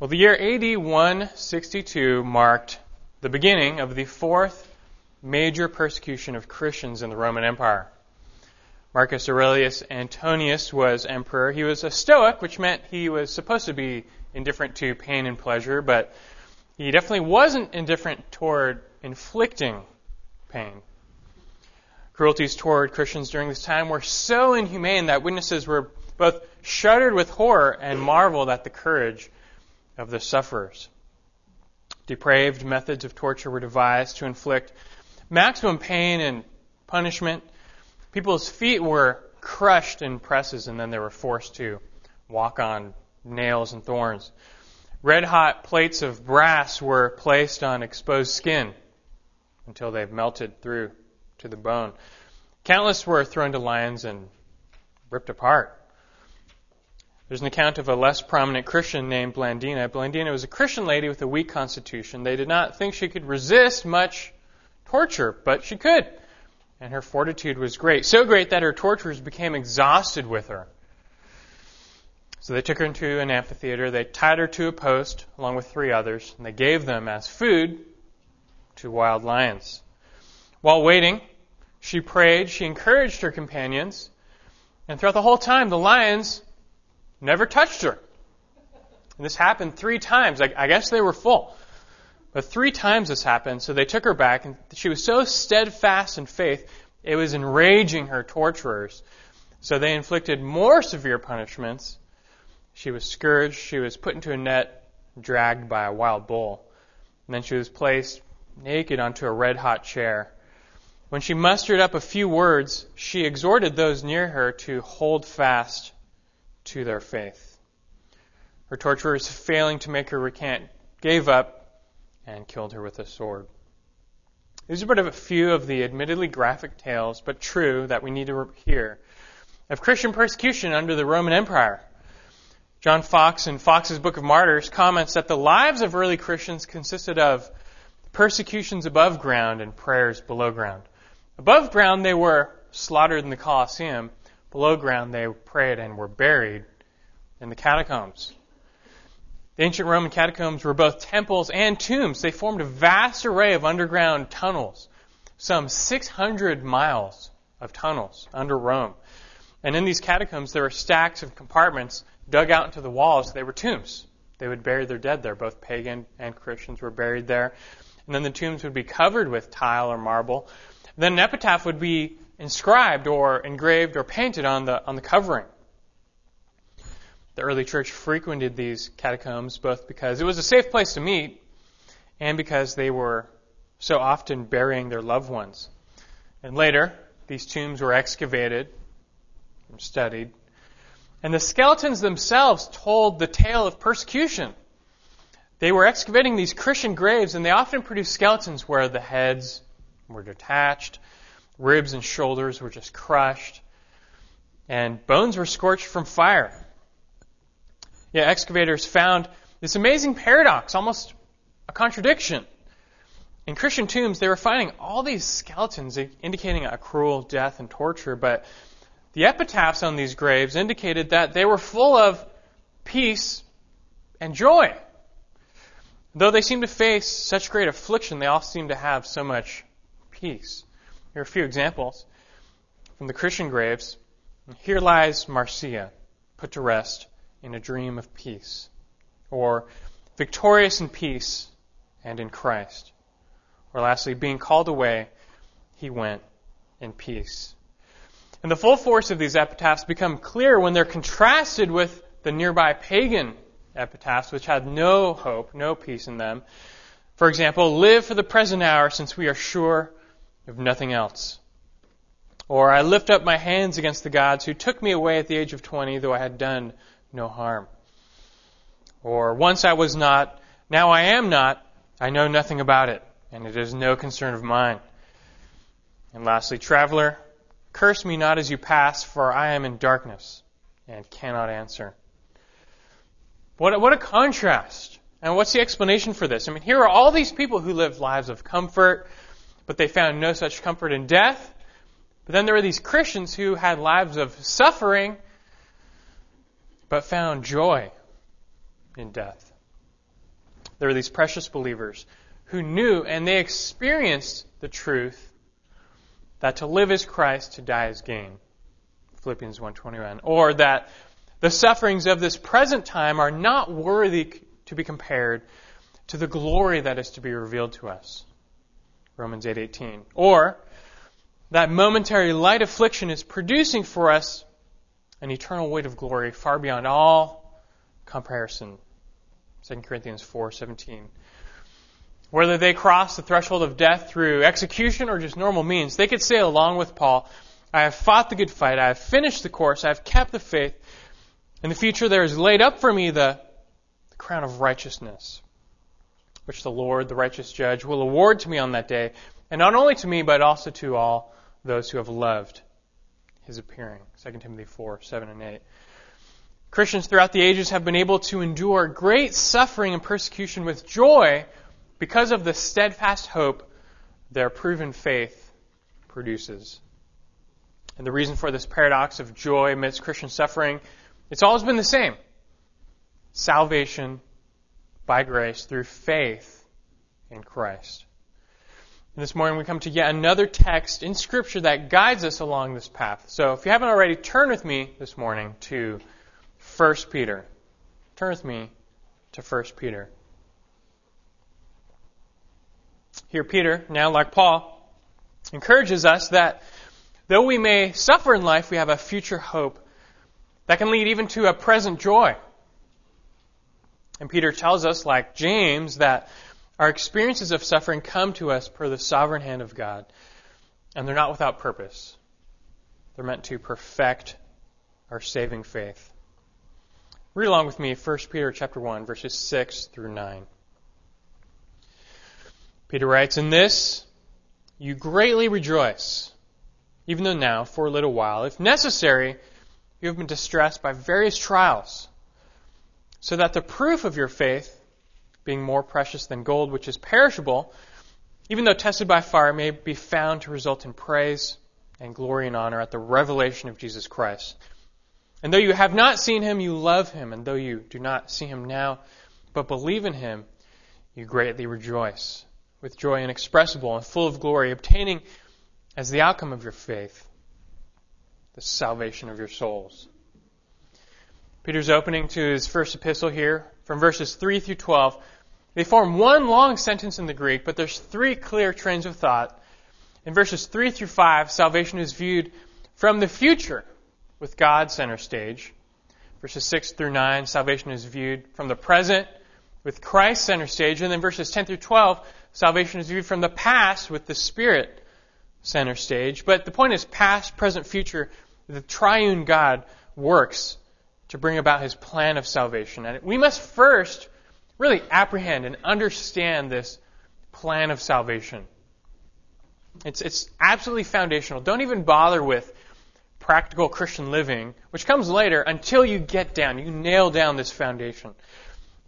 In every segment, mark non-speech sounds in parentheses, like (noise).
Well, the year AD 162 marked the beginning of the fourth major persecution of Christians in the Roman Empire. Marcus Aurelius Antoninus was emperor. He was a Stoic, which meant he was supposed to be indifferent to pain and pleasure, but he definitely wasn't indifferent toward inflicting pain. Cruelties toward Christians during this time were so inhumane that witnesses were both shuddered with horror and marveled at the courage of the sufferers. Depraved methods of torture were devised to inflict maximum pain and punishment. People's feet were crushed in presses and then they were forced to walk on nails and thorns. Red hot plates of brass were placed on exposed skin until they've melted through to the bone. Countless were thrown to lions and ripped apart. There's an account of a less prominent Christian named Blandina. Blandina was a Christian lady with a weak constitution. They did not think she could resist much torture, but she could. And her fortitude was great. So great that her torturers became exhausted with her. So they took her into an amphitheater. They tied her to a post along with three others, and they gave them as food to wild lions. While waiting, she prayed, she encouraged her companions, and throughout the whole time, the lions never touched her. And this happened three times. I, I guess they were full. But three times this happened, so they took her back, and she was so steadfast in faith, it was enraging her torturers. So they inflicted more severe punishments. She was scourged, she was put into a net, dragged by a wild bull. And then she was placed naked onto a red hot chair. When she mustered up a few words, she exhorted those near her to hold fast to their faith. Her torturers, failing to make her recant, gave up and killed her with a sword. These are but a few of the admittedly graphic tales, but true, that we need to hear of Christian persecution under the Roman Empire. John Foxe, in Foxe's Book of Martyrs, comments that the lives of early Christians consisted of persecutions above ground and prayers below ground. Above ground, they were slaughtered in the Colosseum. Below ground, they prayed and were buried in the catacombs. The ancient Roman catacombs were both temples and tombs. They formed a vast array of underground tunnels, some 600 miles of tunnels under Rome. And in these catacombs, there were stacks of compartments dug out into the walls. They were tombs. They would bury their dead there. Both pagan and Christians were buried there. And then the tombs would be covered with tile or marble. Then an epitaph would be inscribed or engraved or painted on the, on the covering. The early church frequented these catacombs both because it was a safe place to meet and because they were so often burying their loved ones. And later, these tombs were excavated and studied. And the skeletons themselves told the tale of persecution. They were excavating these Christian graves, and they often produced skeletons where the heads were detached, Ribs and shoulders were just crushed, and bones were scorched from fire. Yeah, excavators found this amazing paradox, almost a contradiction. In Christian tombs, they were finding all these skeletons indicating a cruel death and torture, but the epitaphs on these graves indicated that they were full of peace and joy. Though they seemed to face such great affliction, they all seemed to have so much peace. Here are a few examples from the Christian graves. Here lies Marcia, put to rest in a dream of peace. Or victorious in peace and in Christ. Or lastly, being called away, he went in peace. And the full force of these epitaphs become clear when they're contrasted with the nearby pagan epitaphs, which had no hope, no peace in them. For example, live for the present hour since we are sure of nothing else. Or I lift up my hands against the gods who took me away at the age of 20, though I had done no harm. Or once I was not, now I am not, I know nothing about it, and it is no concern of mine. And lastly, traveler, curse me not as you pass, for I am in darkness and cannot answer. What, what a contrast. And what's the explanation for this? I mean, here are all these people who live lives of comfort, but they found no such comfort in death. But then there were these Christians who had lives of suffering, but found joy in death. there were these precious believers who knew and they experienced the truth that to live is Christ, to die is gain. Philippians 1:21. Or that the sufferings of this present time are not worthy to be compared to the glory that is to be revealed to us. Romans 8:18. Or that momentary light affliction is producing for us an eternal weight of glory far beyond all comparison. 2 Corinthians 4:17. Whether they cross the threshold of death through execution or just normal means, they could say along with Paul, I have fought the good fight, I have finished the course, I have kept the faith. In the future there is laid up for me the, the crown of righteousness, which the Lord, the righteous judge, will award to me on that day, and not only to me, but also to all those who have loved his appearing. 2 Timothy 4, 7 and 8. Christians throughout the ages have been able to endure great suffering and persecution with joy because of the steadfast hope their proven faith produces. And the reason for this paradox of joy amidst Christian suffering, it's always been the same. Salvation by grace through faith in Christ. And this morning we come to yet another text in Scripture that guides us along this path. So if you haven't already, turn with me this morning to 1 Peter. Turn with me to 1 Peter. Here, Peter, now like Paul, encourages us that though we may suffer in life, we have a future hope that can lead even to a present joy. And Peter tells us, like James, that our experiences of suffering come to us per the sovereign hand of God, and they're not without purpose. They're meant to perfect our saving faith. Read along with me 1 Peter chapter 1 verses 6 through 9. Peter writes, In this you greatly rejoice, even though now, for a little while, if necessary, you have been distressed by various trials, so that the proof of your faith, being more precious than gold, which is perishable, even though tested by fire, may be found to result in praise and glory and honor at the revelation of Jesus Christ. And though you have not seen him, you love him. And though you do not see him now, but believe in him, you greatly rejoice with joy inexpressible and full of glory, obtaining as the outcome of your faith the salvation of your souls. Peter's opening to his first epistle here, from verses 3 through 12, they form one long sentence in the Greek, but there's three clear trains of thought. In verses 3 through 5, salvation is viewed from the future with God center stage. Verses 6 through 9, salvation is viewed from the present with Christ center stage. And then verses 10 through 12, Salvation is viewed from the past with the Spirit center stage. But the point is past, present, future. The triune God works to bring about his plan of salvation. And we must first really apprehend and understand this plan of salvation. It's, it's absolutely foundational. Don't even bother with practical Christian living, which comes later, until you get down. You nail down this foundation.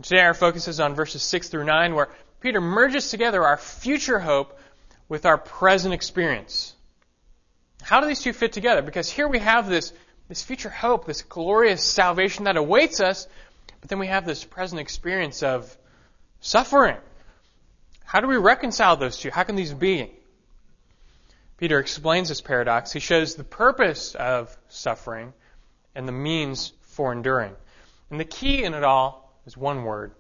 Today our focus is on verses 6 through 9, where Peter merges together our future hope with our present experience. How do these two fit together? Because here we have this, this future hope, this glorious salvation that awaits us, but then we have this present experience of suffering. How do we reconcile those two? How can these be? Peter explains this paradox. He shows the purpose of suffering and the means for enduring. And the key in it all is one word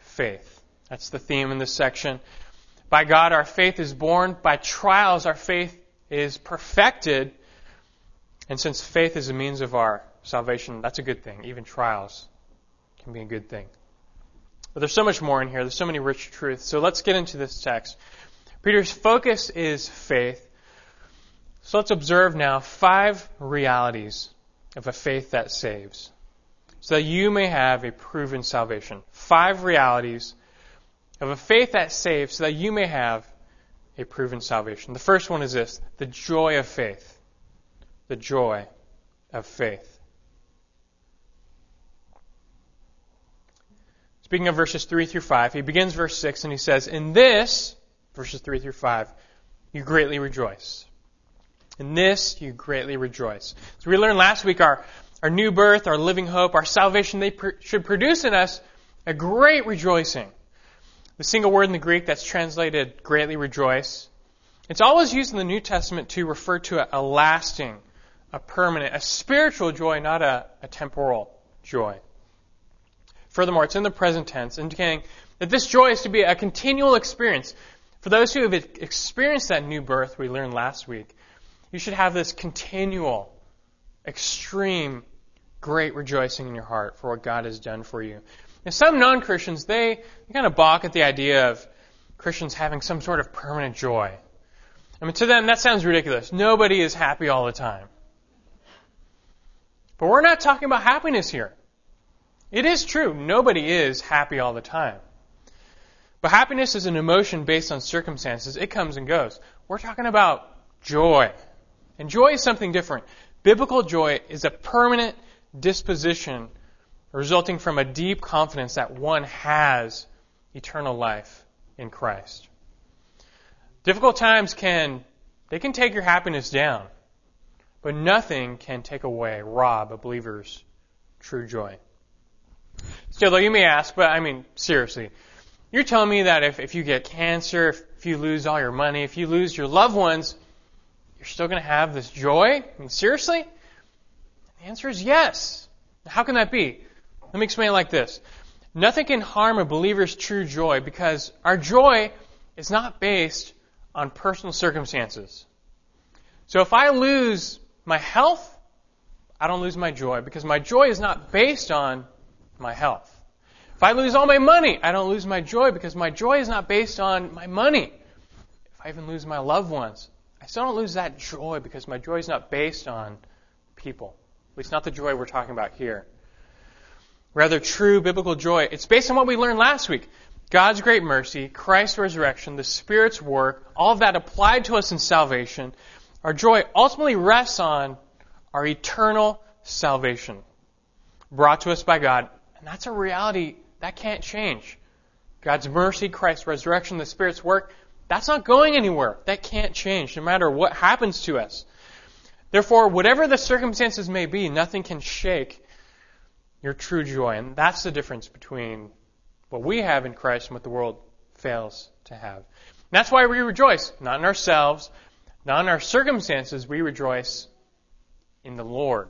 faith. That's the theme in this section. By God, our faith is born. By trials, our faith is perfected. And since faith is a means of our salvation, that's a good thing. Even trials can be a good thing. But there's so much more in here. There's so many rich truths. So let's get into this text. Peter's focus is faith. So let's observe now five realities of a faith that saves. So that you may have a proven salvation. Five realities of a faith that saves so that you may have a proven salvation. The first one is this the joy of faith. The joy of faith. Speaking of verses 3 through 5, he begins verse 6 and he says, In this, verses 3 through 5, you greatly rejoice. In this you greatly rejoice. So we learned last week our, our new birth, our living hope, our salvation, they pr- should produce in us a great rejoicing. the single word in the Greek that's translated greatly rejoice, it's always used in the New Testament to refer to a, a lasting, a permanent, a spiritual joy, not a, a temporal joy. Furthermore, it's in the present tense, indicating that this joy is to be a continual experience. For those who have experienced that new birth we learned last week, you should have this continual, extreme, great rejoicing in your heart for what God has done for you. And some non-Christians, they, they kind of balk at the idea of Christians having some sort of permanent joy. I mean, to them, that sounds ridiculous. Nobody is happy all the time. But we're not talking about happiness here. It is true, nobody is happy all the time. But happiness is an emotion based on circumstances. It comes and goes. We're talking about joy. And joy is something different. Biblical joy is a permanent disposition resulting from a deep confidence that one has eternal life in Christ. Difficult times can, they can take your happiness down, but nothing can take away, rob a believer's true joy. Still, though, you may ask, but I mean, seriously, you're telling me that if, if you get cancer, if, if you lose all your money, if you lose your loved ones, you're still going to have this joy? I mean, seriously? The answer is yes. How can that be? Let me explain it like this. Nothing can harm a believer's true joy because our joy is not based on personal circumstances. So if I lose my health, I don't lose my joy because my joy is not based on my health. If I lose all my money, I don't lose my joy because my joy is not based on my money. If I even lose my loved ones, I still don't lose that joy because my joy is not based on people. At least not the joy we're talking about here. Rather, true biblical joy, it's based on what we learned last week. God's great mercy, Christ's resurrection, the Spirit's work, all of that applied to us in salvation. Our joy ultimately rests on our eternal salvation brought to us by God. And that's a reality that can't change. God's mercy, Christ's resurrection, the Spirit's work, that's not going anywhere. That can't change no matter what happens to us. Therefore, whatever the circumstances may be, nothing can shake your true joy. And that's the difference between what we have in Christ and what the world fails to have. And that's why we rejoice, not in ourselves, not in our circumstances. We rejoice in the Lord.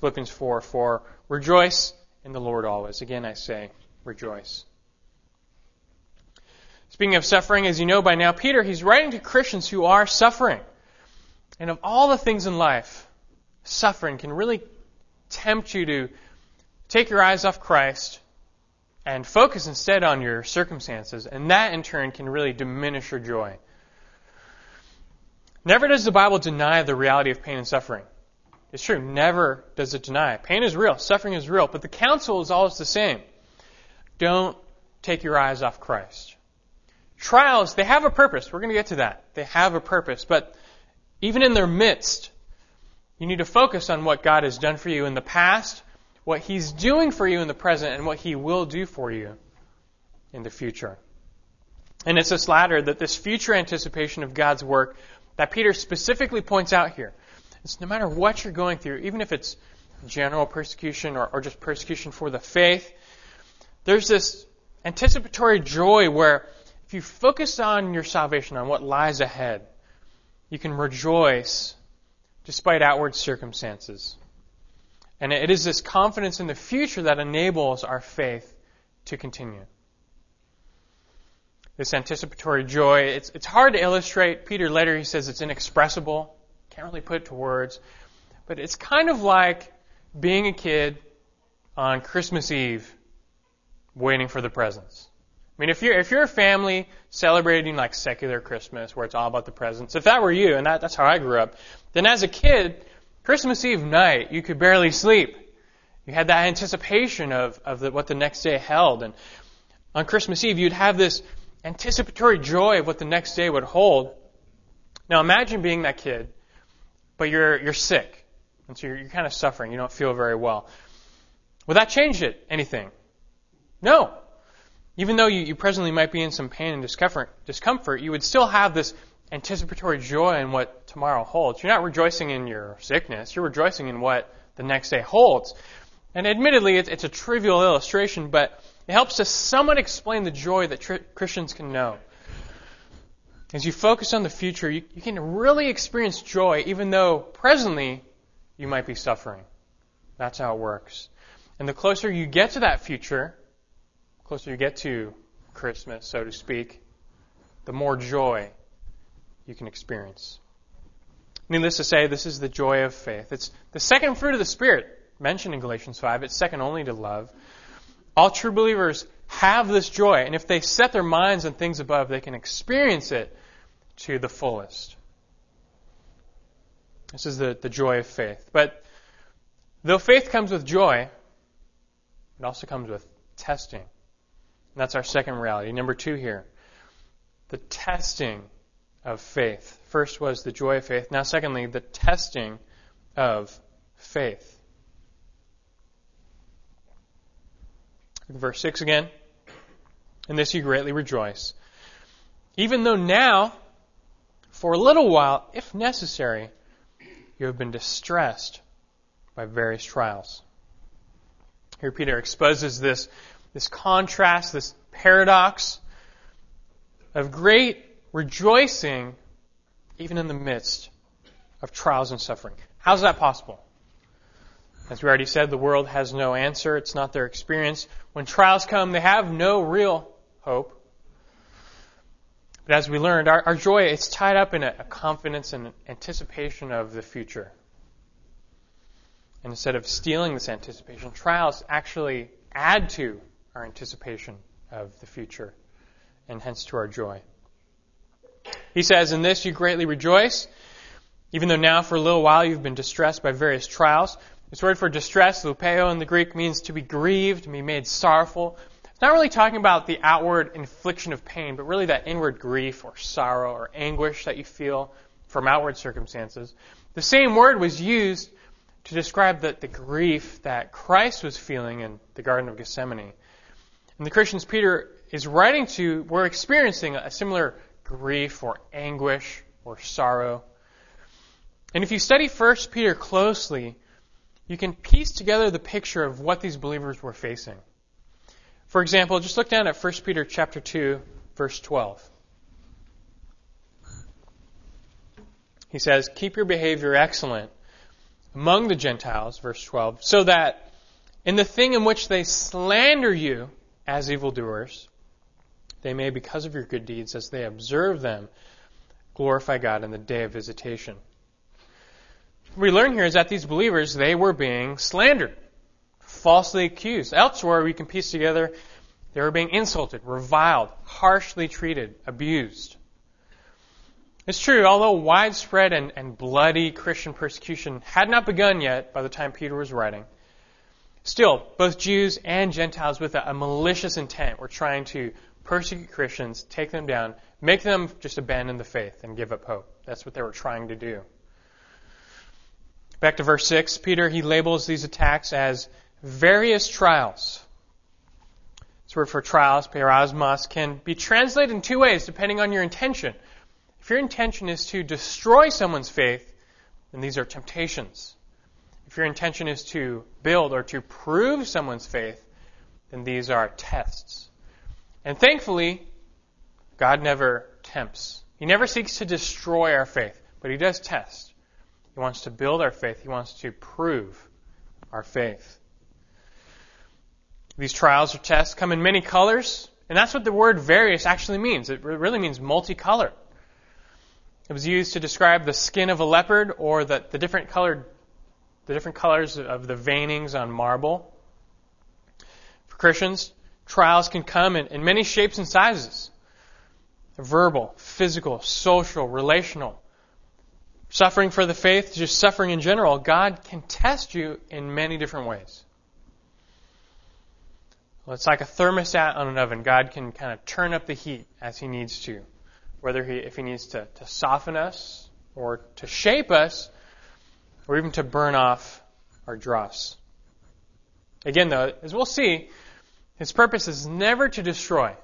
Philippians 4 4. Rejoice in the Lord always. Again, I say, rejoice. Speaking of suffering, as you know by now, Peter, he's writing to Christians who are suffering. And of all the things in life, suffering can really tempt you to take your eyes off Christ and focus instead on your circumstances. And that in turn can really diminish your joy. Never does the Bible deny the reality of pain and suffering. It's true, never does it deny. Pain is real, suffering is real, but the counsel is always the same. Don't take your eyes off Christ. Trials, they have a purpose. We're going to get to that. They have a purpose, but even in their midst, you need to focus on what God has done for you in the past, what He's doing for you in the present, and what He will do for you in the future. And it's this latter, that this future anticipation of God's work, that Peter specifically points out here. It's no matter what you're going through, even if it's general persecution or, or just persecution for the faith, there's this anticipatory joy where if you focus on your salvation, on what lies ahead, you can rejoice despite outward circumstances. And it is this confidence in the future that enables our faith to continue. This anticipatory joy, it's, it's hard to illustrate. Peter later, he says it's inexpressible. Can't really put it to words. But it's kind of like being a kid on Christmas Eve waiting for the presents. I mean, if you're, if you're a family celebrating like secular Christmas where it's all about the presents, if that were you, and that, that's how I grew up, then as a kid, Christmas Eve night, you could barely sleep. You had that anticipation of, of the, what the next day held. And on Christmas Eve, you'd have this anticipatory joy of what the next day would hold. Now imagine being that kid, but you're, you're sick. And so you're, you're kind of suffering. You don't feel very well. Would that change it? Anything? No. Even though you, you presently might be in some pain and discomfort, discomfort, you would still have this anticipatory joy in what tomorrow holds. You're not rejoicing in your sickness. You're rejoicing in what the next day holds. And admittedly, it's, it's a trivial illustration, but it helps to somewhat explain the joy that Christians can know. As you focus on the future, you, you can really experience joy even though presently you might be suffering. That's how it works. And the closer you get to that future, closer you get to Christmas, so to speak, the more joy you can experience. Needless to say, this is the joy of faith. It's the second fruit of the Spirit mentioned in Galatians 5. It's second only to love. All true believers have this joy, and if they set their minds on things above, they can experience it to the fullest. This is the, the joy of faith. But though faith comes with joy, it also comes with testing. And that's our second reality. Number two here the testing of faith. First was the joy of faith. Now, secondly, the testing of faith. Verse 6 again. In this you greatly rejoice. Even though now, for a little while, if necessary, you have been distressed by various trials. Here Peter exposes this, this contrast, this paradox of great rejoicing even in the midst of trials and suffering. How's that possible? As we already said, the world has no answer. It's not their experience. When trials come, they have no real hope. But as we learned, our, our joy, it's tied up in a, a confidence and anticipation of the future. And instead of stealing this anticipation, trials actually add to our anticipation of the future and hence to our joy. He says, In this you greatly rejoice, even though now for a little while you've been distressed by various trials. This word for distress, lupeo in the Greek, means to be grieved, to be made sorrowful. It's not really talking about the outward infliction of pain, but really that inward grief or sorrow or anguish that you feel from outward circumstances. The same word was used to describe the, the grief that Christ was feeling in the Garden of Gethsemane. And the Christians Peter is writing to were experiencing a similar grief or anguish or sorrow. And if you study 1 Peter closely, you can piece together the picture of what these believers were facing. For example, just look down at 1 Peter chapter 2, verse 12. He says, Keep your behavior excellent among the Gentiles, verse 12, so that in the thing in which they slander you as evildoers, they may, because of your good deeds, as they observe them, glorify God in the day of visitation. We learn here is that these believers, they were being slandered, falsely accused. Elsewhere, we can piece together they were being insulted, reviled, harshly treated, abused. It's true, although widespread and, and bloody Christian persecution had not begun yet by the time Peter was writing, still, both Jews and Gentiles with a, a malicious intent were trying to persecute Christians, take them down, make them just abandon the faith and give up hope. That's what they were trying to do. Back to verse 6, Peter, he labels these attacks as various trials. This word for trials, peirasmos, can be translated in two ways depending on your intention. If your intention is to destroy someone's faith, then these are temptations. If your intention is to build or to prove someone's faith, then these are tests. And thankfully, God never tempts. He never seeks to destroy our faith, but He does test. He wants to build our faith. He wants to prove our faith. These trials or tests come in many colors, and that's what the word various actually means. It really means multicolored. It was used to describe the skin of a leopard or the, the different colored the different colors of the veinings on marble. For Christians, trials can come in, in many shapes and sizes verbal, physical, social, relational. Suffering for the faith, just suffering in general, God can test you in many different ways. Well, it's like a thermostat on an oven. God can kind of turn up the heat as He needs to, whether he, if He needs to, to soften us or to shape us or even to burn off our dross. Again, though, as we'll see, his purpose is never to destroy,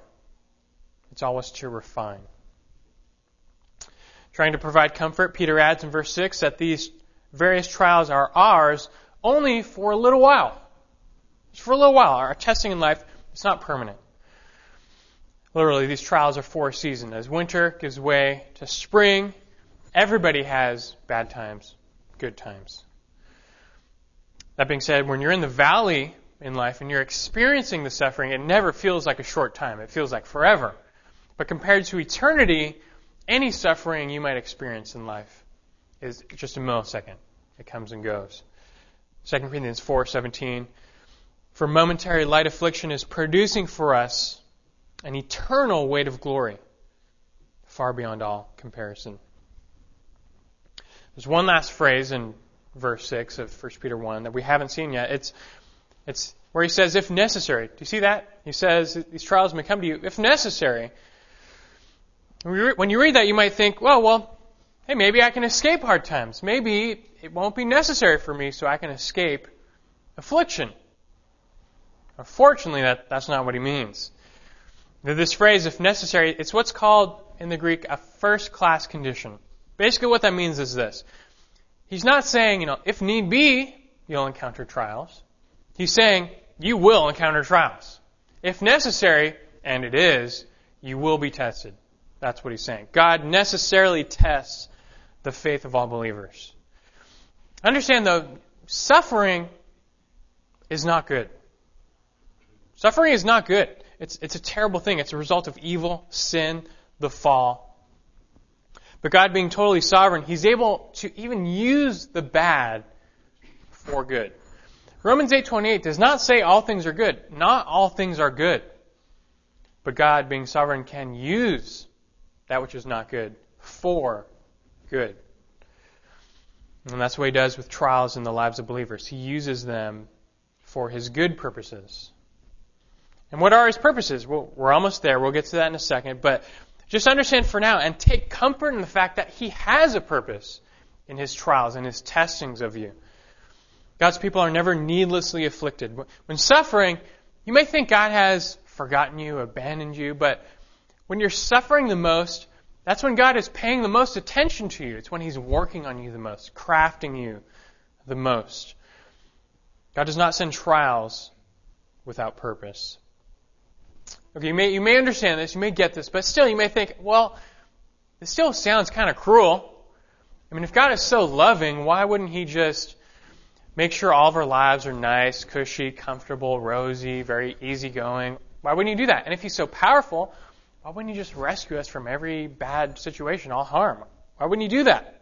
it's always to refine. Trying to provide comfort, Peter adds in verse 6 that these various trials are ours only for a little while. Just for a little while. Our testing in life, it's not permanent. Literally, these trials are for a season. As winter gives way to spring, everybody has bad times, good times. That being said, when you're in the valley in life and you're experiencing the suffering, it never feels like a short time. It feels like forever. But compared to eternity, any suffering you might experience in life is just a millisecond. It comes and goes. 2 Corinthians 4:17 For momentary light affliction is producing for us an eternal weight of glory far beyond all comparison. There's one last phrase in verse 6 of 1 Peter 1 that we haven't seen yet. It's, it's where he says, if necessary. Do you see that? He says, these trials may come to you if necessary. When you read that, you might think, well, well, hey, maybe I can escape hard times. Maybe it won't be necessary for me so I can escape affliction. Unfortunately, that, that's not what he means. This phrase, if necessary, it's what's called in the Greek a first class condition. Basically, what that means is this He's not saying, you know, if need be, you'll encounter trials. He's saying, you will encounter trials. If necessary, and it is, you will be tested. That's what he's saying. God necessarily tests the faith of all believers. Understand though, suffering is not good. Suffering is not good. It's, it's a terrible thing. It's a result of evil, sin, the fall, but God being totally sovereign, He's able to even use the bad for good. Romans 8:28 does not say all things are good. Not all things are good. But God being sovereign can use that which is not good for good. And that's what he does with trials in the lives of believers. He uses them for his good purposes. And what are his purposes? Well, we're almost there. We'll get to that in a second. But just understand for now and take comfort in the fact that He has a purpose in His trials and His testings of you. God's people are never needlessly afflicted. When suffering, you may think God has forgotten you, abandoned you, but when you're suffering the most, that's when God is paying the most attention to you. It's when He's working on you the most, crafting you the most. God does not send trials without purpose. Okay, you may, you may understand this, you may get this, but still you may think, well, it still sounds kind of cruel. I mean, if God is so loving, why wouldn't He just make sure all of our lives are nice, cushy, comfortable, rosy, very easygoing? Why wouldn't He do that? And if He's so powerful, why wouldn't you just rescue us from every bad situation, all harm? Why wouldn't you do that?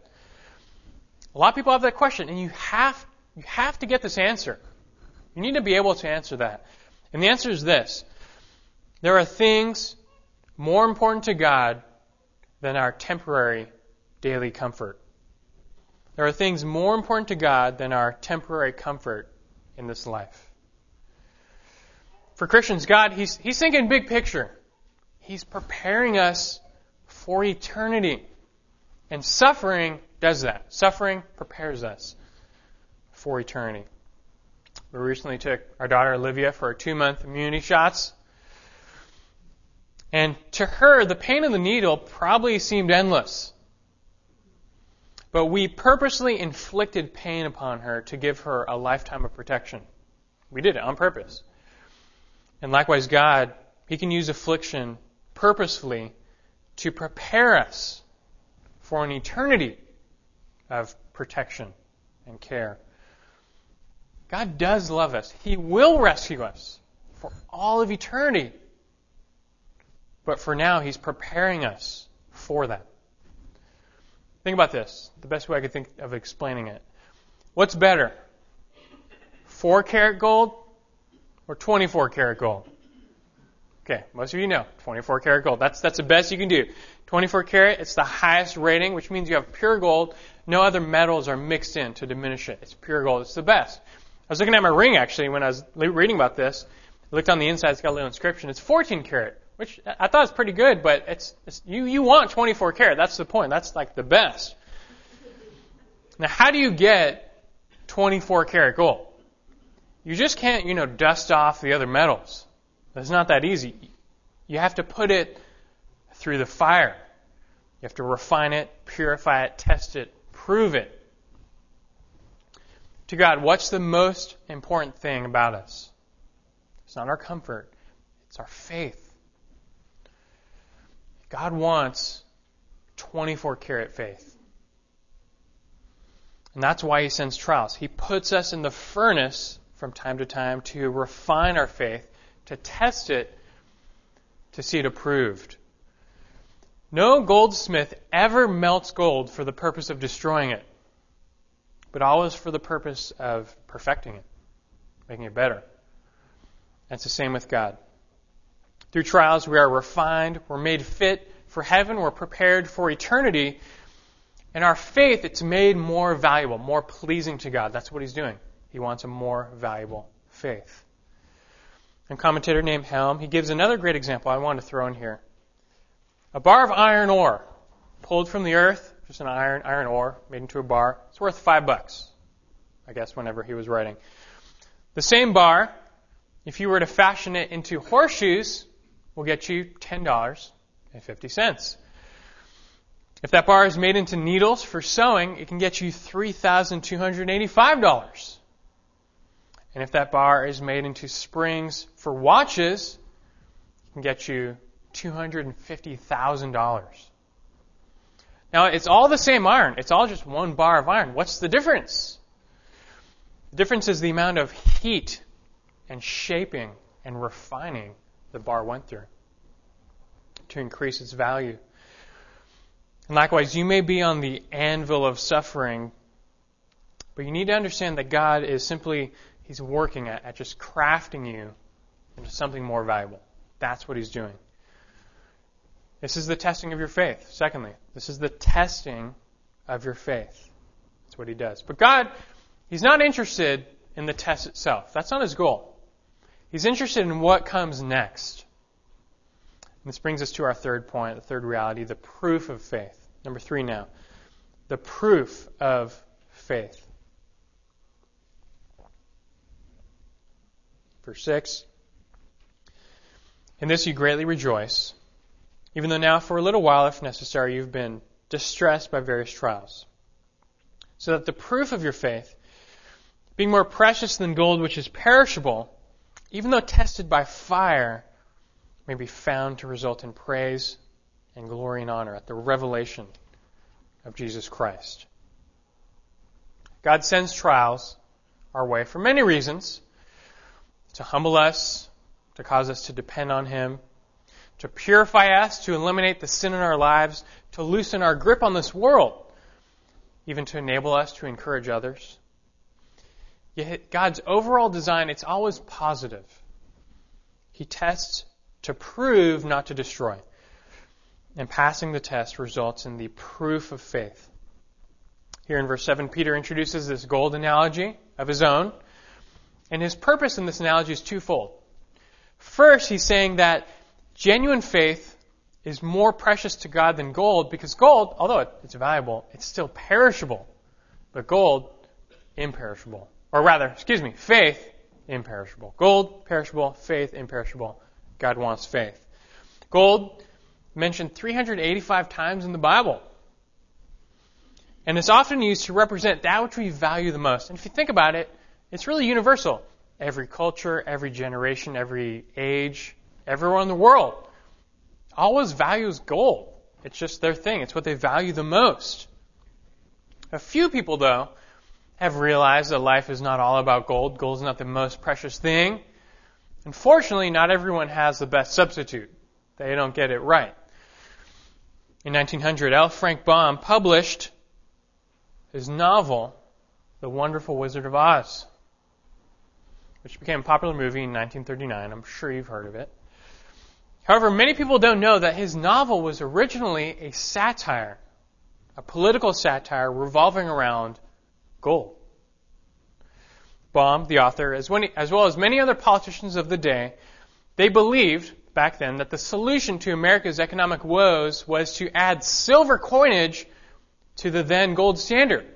A lot of people have that question, and you have, you have to get this answer. You need to be able to answer that. And the answer is this there are things more important to God than our temporary daily comfort. There are things more important to God than our temporary comfort in this life. For Christians, God, He's, he's thinking big picture. He's preparing us for eternity. And suffering does that. Suffering prepares us for eternity. We recently took our daughter Olivia for our two month immunity shots. And to her, the pain of the needle probably seemed endless. But we purposely inflicted pain upon her to give her a lifetime of protection. We did it on purpose. And likewise, God, He can use affliction purposefully to prepare us for an eternity of protection and care. God does love us. He will rescue us for all of eternity. But for now, He's preparing us for that. Think about this. The best way I could think of explaining it. What's better? 4 karat gold or 24 karat gold? Okay, most of you know 24 karat gold. That's, that's the best you can do. 24 karat, it's the highest rating, which means you have pure gold. No other metals are mixed in to diminish it. It's pure gold. It's the best. I was looking at my ring actually when I was reading about this. I looked on the inside, it's got a little inscription. It's 14 karat which I thought was pretty good, but it's, it's you you want 24 karat. That's the point. That's like the best. Now, how do you get 24 karat gold? You just can't, you know, dust off the other metals. It's not that easy. You have to put it through the fire. You have to refine it, purify it, test it, prove it. To God, what's the most important thing about us? It's not our comfort. It's our faith. God wants 24 karat faith. And that's why he sends trials. He puts us in the furnace from time to time to refine our faith, to test it, to see it approved. No goldsmith ever melts gold for the purpose of destroying it, but always for the purpose of perfecting it, making it better. That's the same with God. Through trials, we are refined, we're made fit for heaven, we're prepared for eternity, and our faith, it's made more valuable, more pleasing to God. That's what He's doing. He wants a more valuable faith. A commentator named Helm, he gives another great example I want to throw in here. A bar of iron ore pulled from the earth, just an iron iron ore made into a bar. It's worth five bucks, I guess, whenever he was writing. The same bar, if you were to fashion it into horseshoes, will get you ten dollars and fifty cents. If that bar is made into needles for sewing, it can get you three thousand two hundred eighty-five dollars. And if that bar is made into springs for watches, it can get you $250,000. Now, it's all the same iron. It's all just one bar of iron. What's the difference? The difference is the amount of heat and shaping and refining the bar went through to increase its value. And likewise, you may be on the anvil of suffering, but you need to understand that God is simply He's working at, at just crafting you into something more valuable. That's what he's doing. This is the testing of your faith. Secondly, this is the testing of your faith. That's what he does. But God, he's not interested in the test itself. That's not his goal. He's interested in what comes next. And this brings us to our third point, the third reality, the proof of faith. Number three now. The proof of faith. Verse 6 In this you greatly rejoice, even though now for a little while, if necessary, you've been distressed by various trials, so that the proof of your faith, being more precious than gold which is perishable, even though tested by fire, may be found to result in praise and glory and honor at the revelation of Jesus Christ. God sends trials our way for many reasons to humble us, to cause us to depend on Him, to purify us, to eliminate the sin in our lives, to loosen our grip on this world, even to enable us to encourage others. Yet God's overall design, it's always positive. He tests to prove, not to destroy. And passing the test results in the proof of faith. Here in verse 7, Peter introduces this gold analogy of his own and his purpose in this analogy is twofold. First, he's saying that genuine faith is more precious to God than gold because gold, although it's valuable, it's still perishable. But gold, imperishable. Or rather, excuse me, faith, imperishable. Gold, perishable, faith, imperishable. God wants faith. Gold, mentioned 385 times in the Bible. And it's often used to represent that which we value the most. And if you think about it, it's really universal. Every culture, every generation, every age, everyone in the world always values gold. It's just their thing. It's what they value the most. A few people, though, have realized that life is not all about gold. Gold is not the most precious thing. Unfortunately, not everyone has the best substitute. They don't get it right. In 1900, L. Frank Baum published his novel, The Wonderful Wizard of Oz which became a popular movie in 1939. I'm sure you've heard of it. However, many people don't know that his novel was originally a satire, a political satire revolving around gold. Baum, the author, as, well as many other politicians of the day, they believed back then that the solution to America's economic woes was to add silver coinage to the then gold standard.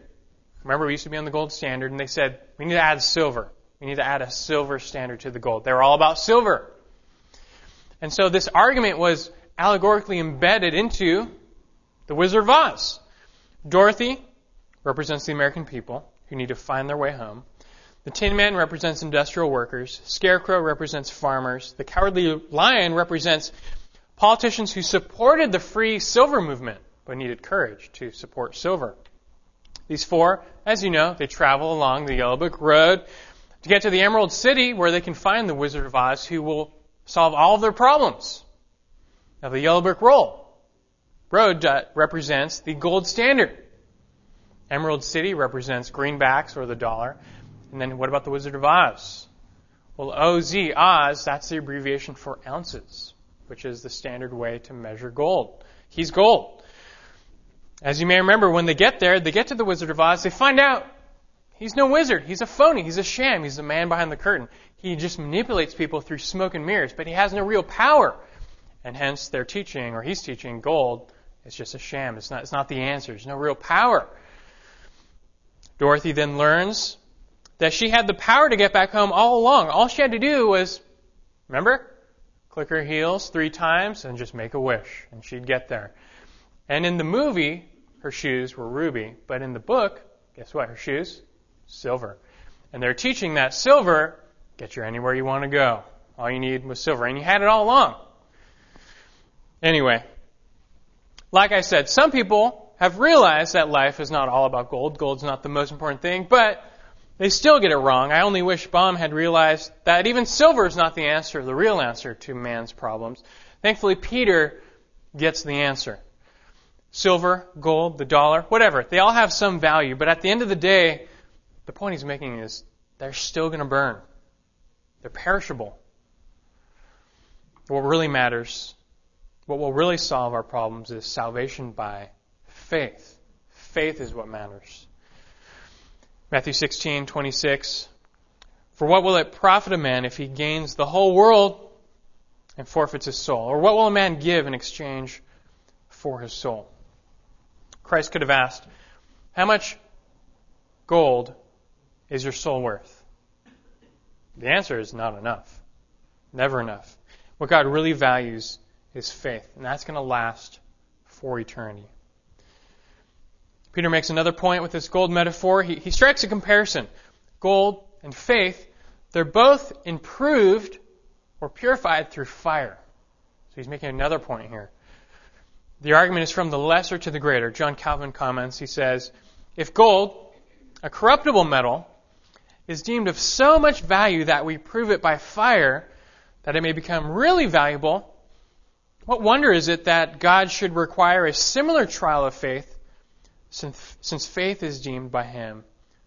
Remember, we used to be on the gold standard, and they said, we need to add silver. We need to add a silver standard to the gold. They were all about silver. And so this argument was allegorically embedded into the Wizard of Oz. Dorothy represents the American people who need to find their way home. The Tin Man represents industrial workers. Scarecrow represents farmers. The Cowardly Lion represents politicians who supported the free silver movement but needed courage to support silver. These four, as you know, they travel along the Yellow Brick Road to get to the Emerald City where they can find the Wizard of Oz who will solve all of their problems. Now the Yellow Brick Road uh, represents the gold standard. Emerald City represents greenbacks or the dollar. And then what about the Wizard of Oz? Well, OZ, Oz, that's the abbreviation for ounces, which is the standard way to measure gold. He's gold. As you may remember, when they get there, they get to the Wizard of Oz, they find out he's no wizard. He's a phony. He's a sham. He's the man behind the curtain. He just manipulates people through smoke and mirrors, but he has no real power. And hence, they're teaching, or he's teaching, gold is just a sham. It's not, it's not the answer. There's no real power. Dorothy then learns that she had the power to get back home all along. All she had to do was, remember, click her heels three times and just make a wish, and she'd get there. And in the movie, her shoes were ruby, but in the book, guess what? Her shoes? Silver. And they're teaching that silver gets you anywhere you want to go. All you need was silver, and you had it all along. Anyway, like I said, some people have realized that life is not all about gold. Gold's not the most important thing, but they still get it wrong. I only wish Baum had realized that even silver is not the answer, the real answer to man's problems. Thankfully, Peter gets the answer silver, gold, the dollar, whatever. They all have some value, but at the end of the day, the point he's making is they're still going to burn. They're perishable. What really matters, what will really solve our problems is salvation by faith. Faith is what matters. Matthew 16:26 For what will it profit a man if he gains the whole world and forfeits his soul? Or what will a man give in exchange for his soul? Christ could have asked, How much gold is your soul worth? The answer is not enough. Never enough. What God really values is faith, and that's going to last for eternity. Peter makes another point with this gold metaphor. He, he strikes a comparison. Gold and faith, they're both improved or purified through fire. So he's making another point here. The argument is from the lesser to the greater. John Calvin comments, he says, If gold, a corruptible metal, is deemed of so much value that we prove it by fire that it may become really valuable, what wonder is it that God should require a similar trial of faith since, since faith is deemed by him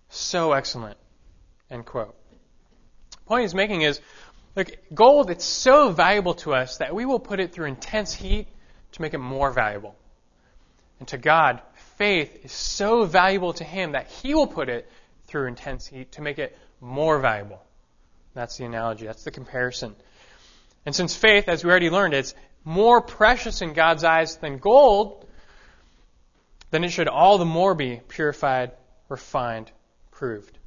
so excellent? End quote. The point he's making is, look, gold, it's so valuable to us that we will put it through intense heat to make it more valuable. And to God, faith is so valuable to Him that He will put it through intense heat to make it more valuable. That's the analogy. That's the comparison. And since faith, as we already learned, is more precious in God's eyes than gold, then it should all the more be purified, refined, proved.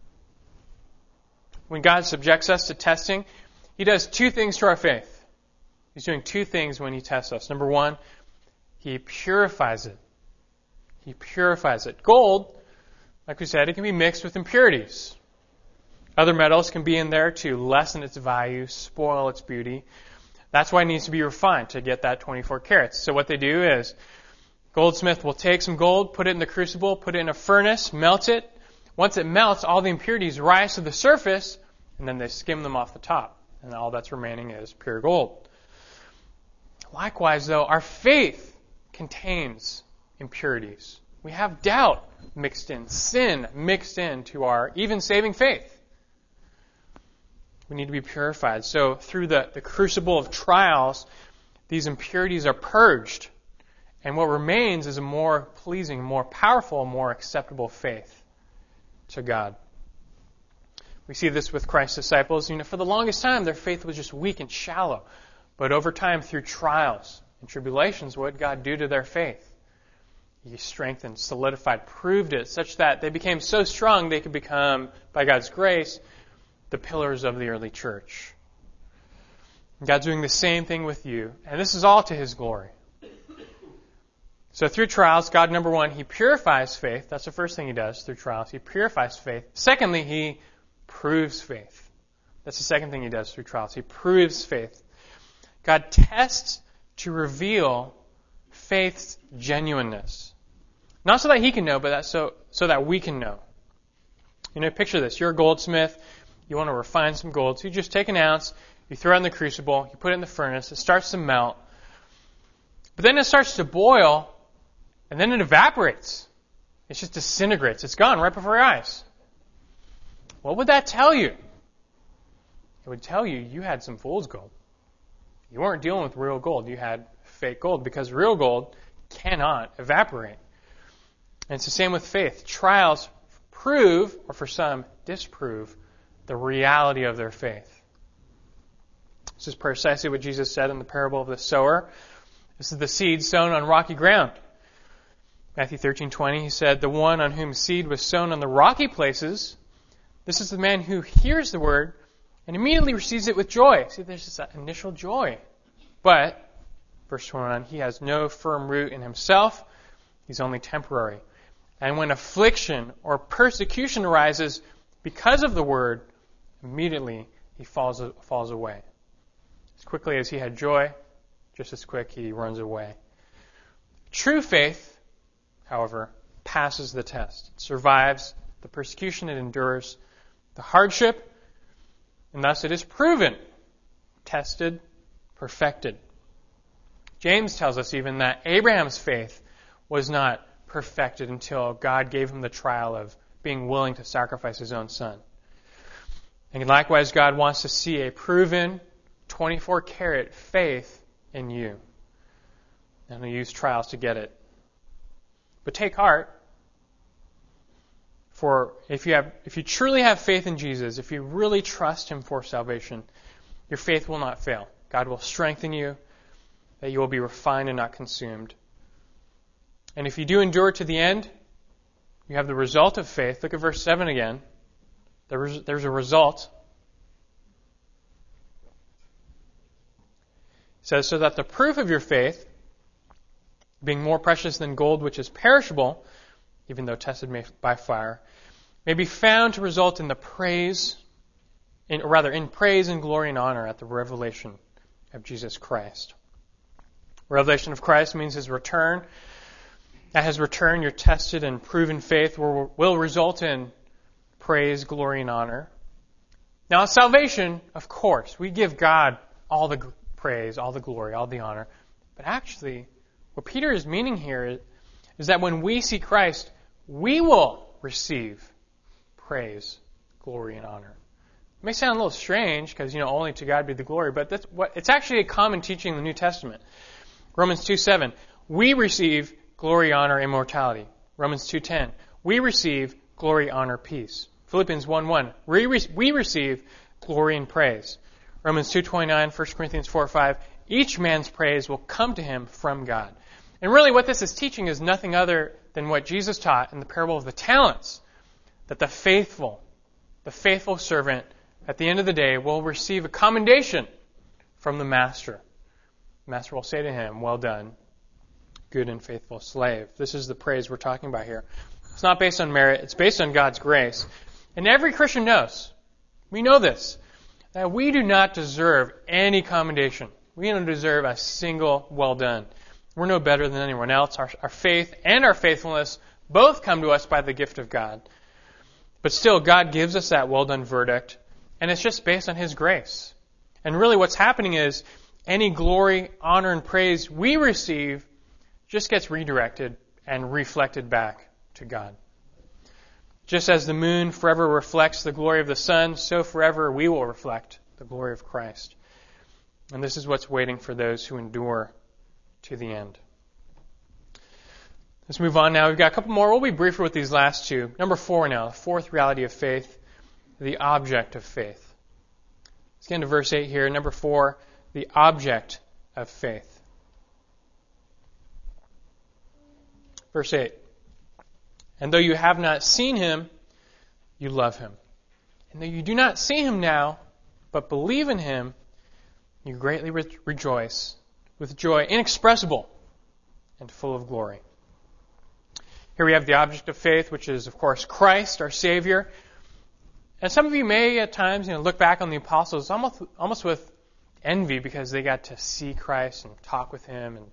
When God subjects us to testing, He does two things to our faith. He's doing two things when He tests us. Number one, he purifies it. He purifies it. Gold, like we said, it can be mixed with impurities. Other metals can be in there to lessen its value, spoil its beauty. That's why it needs to be refined to get that 24 carats. So what they do is, goldsmith will take some gold, put it in the crucible, put it in a furnace, melt it. Once it melts, all the impurities rise to the surface, and then they skim them off the top. And all that's remaining is pure gold. Likewise, though, our faith contains impurities. We have doubt mixed in, sin mixed into our even saving faith. We need to be purified. So, through the, the crucible of trials, these impurities are purged. And what remains is a more pleasing, more powerful, more acceptable faith to God. We see this with Christ's disciples. You know, for the longest time, their faith was just weak and shallow. But over time, through trials, and tribulations, what did God do to their faith? He strengthened, solidified, proved it, such that they became so strong they could become, by God's grace, the pillars of the early church. God's doing the same thing with you, and this is all to His glory. So through trials, God, number one, He purifies faith. That's the first thing He does through trials. He purifies faith. Secondly, He proves faith. That's the second thing he does through trials. He proves faith. God tests to reveal faith's genuineness. Not so that he can know, but that so, so that we can know. You know, picture this. You're a goldsmith. You want to refine some gold. So you just take an ounce, you throw it in the crucible, you put it in the furnace, it starts to melt. But then it starts to boil, and then it evaporates. It just disintegrates. It's gone right before your eyes. What would that tell you? It would tell you you had some fool's gold. You weren't dealing with real gold. You had fake gold because real gold cannot evaporate. And it's the same with faith. Trials prove, or for some, disprove, the reality of their faith. This is precisely what Jesus said in the parable of the sower. This is the seed sown on rocky ground. Matthew 13:20 he said, "The one on whom seed was sown on the rocky places, this is the man who hears the word and immediately receives it with joy." See, there's this initial joy. But verse 21, he has no firm root in himself. He's only temporary. And when affliction or persecution arises because of the word, immediately he falls, falls away. As quickly as he had joy, just as quick he runs away. True faith, however, passes the test. It survives the persecution, it endures the hardship, and thus it is proven, tested, perfected. James tells us even that Abraham's faith was not perfected until God gave him the trial of being willing to sacrifice his own son. And likewise, God wants to see a proven 24 karat faith in you. And he'll use trials to get it. But take heart. For if you have, if you truly have faith in Jesus, if you really trust Him for salvation, your faith will not fail. God will strengthen you, that you will be refined and not consumed. And if you do endure to the end, you have the result of faith. Look at verse 7 again. There's a result. It says, So that the proof of your faith, being more precious than gold which is perishable, even though tested by fire, may be found to result in the praise, in, or rather, in praise and glory and honor at the revelation of Jesus Christ. Revelation of Christ means his return. At his return, your tested and proven faith will, will result in praise, glory, and honor. Now, salvation, of course, we give God all the praise, all the glory, all the honor. But actually, what Peter is meaning here is, is that when we see Christ, we will receive praise, glory, and honor. It may sound a little strange because, you know, only to God be the glory, but that's what, it's actually a common teaching in the New Testament. Romans 2:7. We receive glory, honor, immortality. Romans 2.10. We receive glory, honor, peace. Philippians 1.1. We, re- we receive glory and praise. Romans 2.29, 1 Corinthians 4.5. Each man's praise will come to him from God. And really what this is teaching is nothing other than what Jesus taught in the parable of the talents. That the faithful, the faithful servant, at the end of the day will receive a commendation from the master. Master will say to him, Well done, good and faithful slave. This is the praise we're talking about here. It's not based on merit, it's based on God's grace. And every Christian knows, we know this, that we do not deserve any commendation. We don't deserve a single well done. We're no better than anyone else. Our, our faith and our faithfulness both come to us by the gift of God. But still, God gives us that well done verdict, and it's just based on His grace. And really, what's happening is any glory, honor, and praise we receive just gets redirected and reflected back to God. Just as the moon forever reflects the glory of the sun, so forever we will reflect the glory of Christ. And this is what's waiting for those who endure to the end. Let's move on now. We've got a couple more. We'll be briefer with these last two. Number four now, the fourth reality of faith, the object of faith. Let's get into verse 8 here. Number four, the object of faith. Verse 8. And though you have not seen him, you love him. And though you do not see him now, but believe in him, you greatly re- rejoice with joy inexpressible and full of glory. Here we have the object of faith, which is, of course, Christ, our Savior. And some of you may at times, you know, look back on the apostles almost, almost with envy because they got to see Christ and talk with him. And,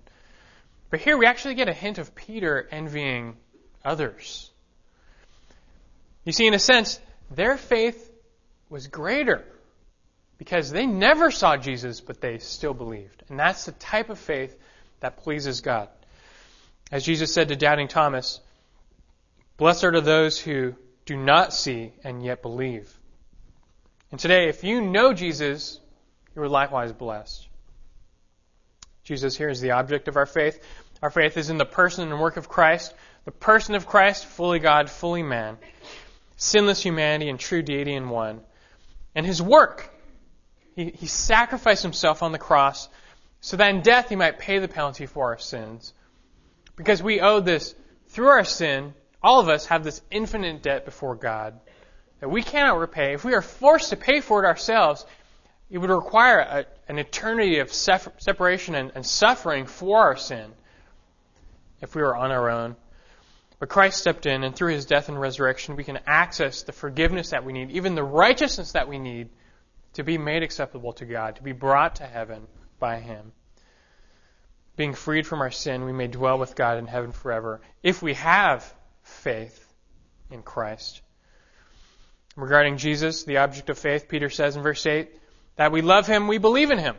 but here we actually get a hint of Peter envying others. You see, in a sense, their faith was greater because they never saw Jesus, but they still believed. And that's the type of faith that pleases God. As Jesus said to doubting Thomas, Blessed are those who do not see and yet believe. And today, if you know Jesus, you are likewise blessed. Jesus here is the object of our faith. Our faith is in the person and work of Christ, the person of Christ, fully God, fully man, sinless humanity and true deity in one. And his work, he, he sacrificed himself on the cross so that in death he might pay the penalty for our sins. Because we owe this through our sin, all of us have this infinite debt before God that we cannot repay. If we are forced to pay for it ourselves, it would require a, an eternity of separation and, and suffering for our sin if we were on our own. But Christ stepped in, and through his death and resurrection, we can access the forgiveness that we need, even the righteousness that we need to be made acceptable to God, to be brought to heaven by him. Being freed from our sin, we may dwell with God in heaven forever if we have faith in Christ. Regarding Jesus, the object of faith, Peter says in verse 8, that we love him, we believe in him.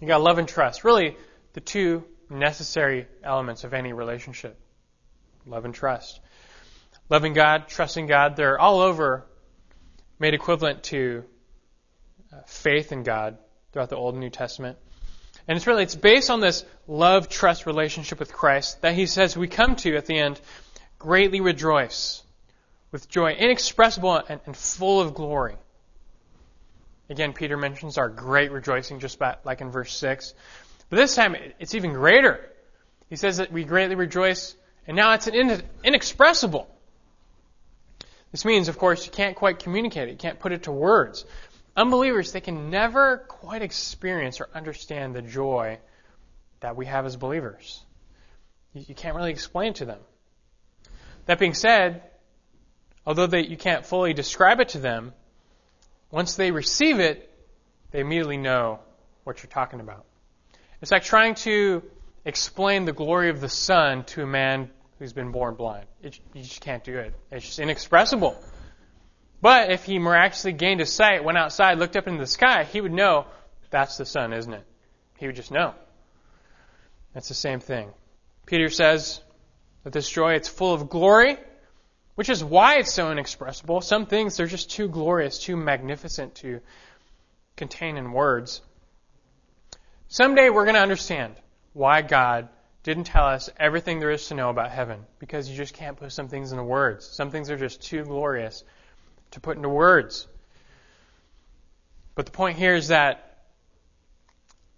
You got love and trust. Really, the two necessary elements of any relationship. Love and trust. Loving God, trusting God, they're all over made equivalent to uh, faith in God throughout the Old and New Testament. And it's really, it's based on this love, trust relationship with Christ that he says we come to at the end, greatly rejoice with joy inexpressible and, and full of glory. Again, Peter mentions our great rejoicing just like in verse 6. But this time, it's even greater. He says that we greatly rejoice, and now it's an inexpressible. This means, of course, you can't quite communicate it. You can't put it to words. Unbelievers, they can never quite experience or understand the joy that we have as believers. You, can't really explain to them. That being said, although they, you can't fully describe it to them, once they receive it, they immediately know what you're talking about. It's like trying to explain the glory of the sun to a man who's been born blind. It, you just can't do it. It's just inexpressible. But if he miraculously gained his sight, went outside, looked up into the sky, he would know that's the sun, isn't it? He would just know. That's the same thing. Peter says that this joy, it's full of glory, which is why it's so inexpressible. Some things, they're just too glorious, too magnificent to contain in words. Someday we're going to understand why God didn't tell us everything there is to know about heaven, because you just can't put some things into words. Some things are just too glorious to put into words. But the point here is that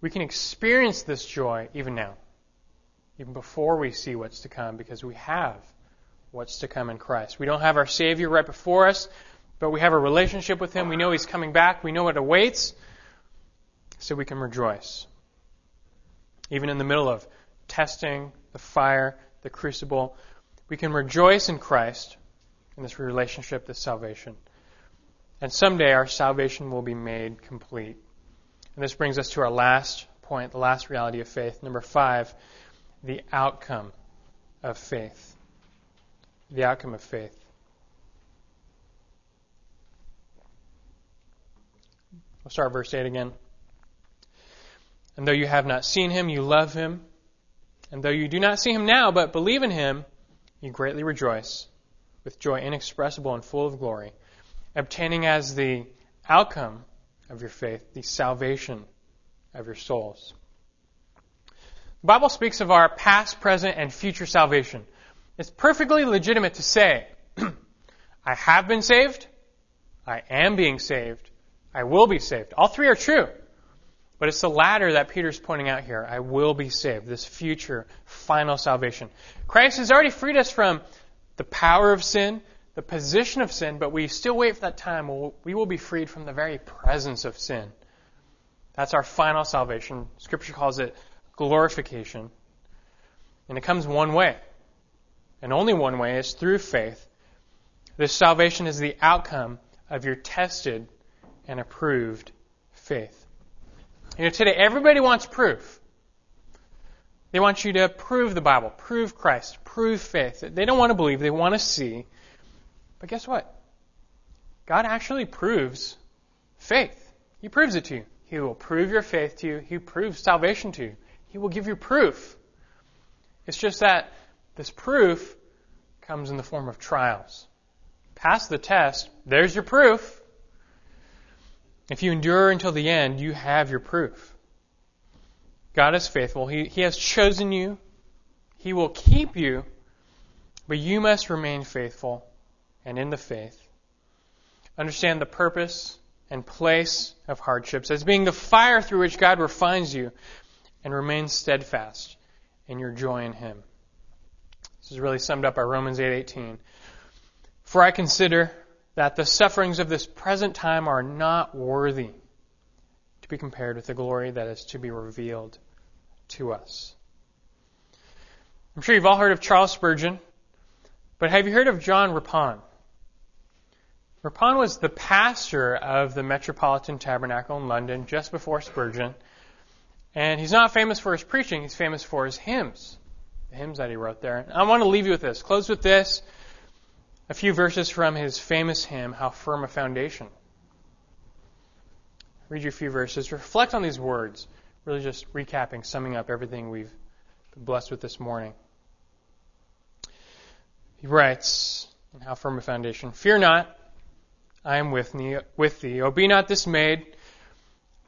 we can experience this joy even now, even before we see what's to come, because we have what's to come in Christ. We don't have our Savior right before us, but we have a relationship with Him. We know He's coming back. We know what awaits, so we can rejoice. Even in the middle of testing, the fire, the crucible, we can rejoice in Christ in this relationship, this salvation. And someday our salvation will be made complete. And this brings us to our last point, the last reality of faith. Number five, the outcome of faith. The outcome of faith. We'll start verse 8 again. And though you have not seen him, you love him. And though you do not see him now, but believe in him, you greatly rejoice with joy inexpressible and full of glory, obtaining as the outcome of your faith the salvation of your souls. The Bible speaks of our past, present, and future salvation. It's perfectly legitimate to say, (clears throat) I have been saved, I am being saved, I will be saved. All three are true. But it's the latter that Peter's pointing out here. I will be saved. This future, final salvation. Christ has already freed us from the power of sin, the position of sin, but we still wait for that time when we will be freed from the very presence of sin. That's our final salvation. Scripture calls it glorification. And it comes one way. And only one way is through faith. This salvation is the outcome of your tested and approved faith. You know, today everybody wants proof. They want you to prove the Bible, prove Christ, prove faith. They don't want to believe, they want to see. But guess what? God actually proves faith. He proves it to you. He will prove your faith to you. He proves salvation to you. He will give you proof. It's just that this proof comes in the form of trials. Pass the test, there's your proof. If you endure until the end, you have your proof. God is faithful. He, he has chosen you. He will keep you, but you must remain faithful and in the faith. Understand the purpose and place of hardships as being the fire through which God refines you and remain steadfast in your joy in Him. This is really summed up by Romans 8:18. For I consider that the sufferings of this present time are not worthy to be compared with the glory that is to be revealed to us. I'm sure you've all heard of Charles Spurgeon, but have you heard of John Rippon? Rippon was the pastor of the Metropolitan Tabernacle in London just before Spurgeon. And he's not famous for his preaching, he's famous for his hymns, hymns that he wrote there. And I want to leave you with this. Close with this. A few verses from his famous hymn, How Firm a Foundation. Read you a few verses. Reflect on these words really just recapping, summing up everything we've been blessed with this morning. He writes, in How Firm a Foundation, Fear not, I am with thee, with thee. O be not dismayed,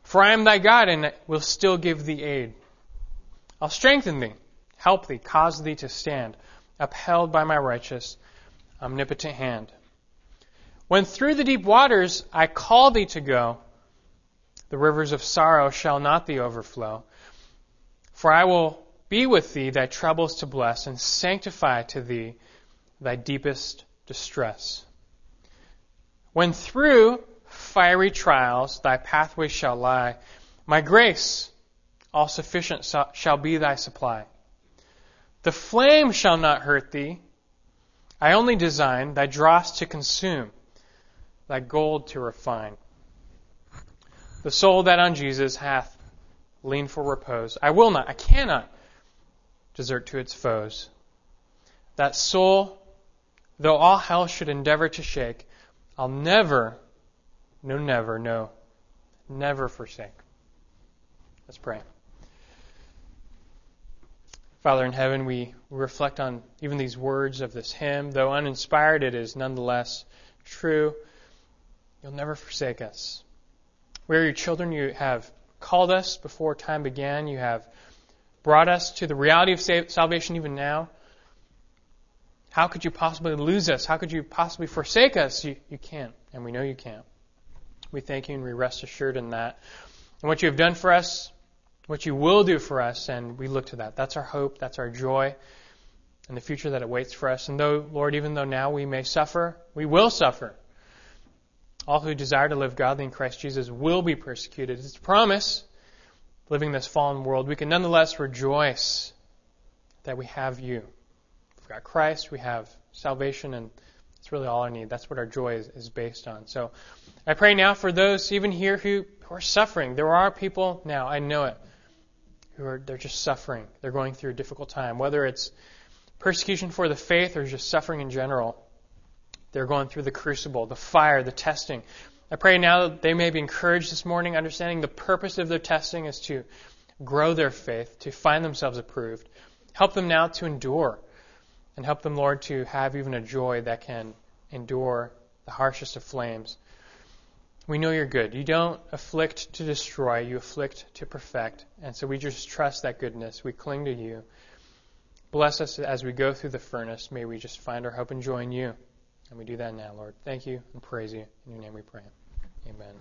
for I am thy God, and will still give thee aid. I'll strengthen thee, help thee, cause thee to stand, upheld by my righteous, omnipotent hand. When through the deep waters I call thee to go, the rivers of sorrow shall not thee overflow. For I will be with thee thy troubles to bless, and sanctify to thee thy deepest distress. When through fiery trials thy pathway shall lie, my grace all sufficient shall be thy supply. The flame shall not hurt thee. I only design thy dross to consume, thy gold to refine. The soul that on Jesus hath leaned for repose, I will not, I cannot desert to its foes. That soul, though all hell should endeavor to shake, I'll never, no, never, no, never forsake. Let's pray. Father in heaven, we reflect on even these words of this hymn. Though uninspired, it is nonetheless true. You'll never forsake us. We are your children. You have called us before time began. You have brought us to the reality of salvation even now. How could you possibly lose us? How could you possibly forsake us? You, you can't, and we know you can't. We thank you and we rest assured in that. And what you have done for us, what you will do for us, and we look to that. That's our hope, that's our joy, and the future that awaits for us. And though, Lord, even though now we may suffer, we will suffer. All who desire to live godly in Christ Jesus will be persecuted. It's a promise. Living in this fallen world, we can nonetheless rejoice that we have you. We've got Christ, we have salvation, and it's really all I need. That's what our joy is, is based on. So I pray now for those even here who, who are suffering. There are people now, I know it, who are they're just suffering. They're going through a difficult time. Whether it's persecution for the faith or just suffering in general. They're going through the crucible, the fire, the testing. I pray now that they may be encouraged this morning, understanding the purpose of their testing is to grow their faith, to find themselves approved. Help them now to endure, and help them, Lord, to have even a joy that can endure the harshest of flames. We know you're good. You don't afflict to destroy, you afflict to perfect. And so we just trust that goodness. We cling to you. Bless us as we go through the furnace. May we just find our hope and joy in you. And we do that now, Lord. Thank you and praise you. In your name we pray. Amen.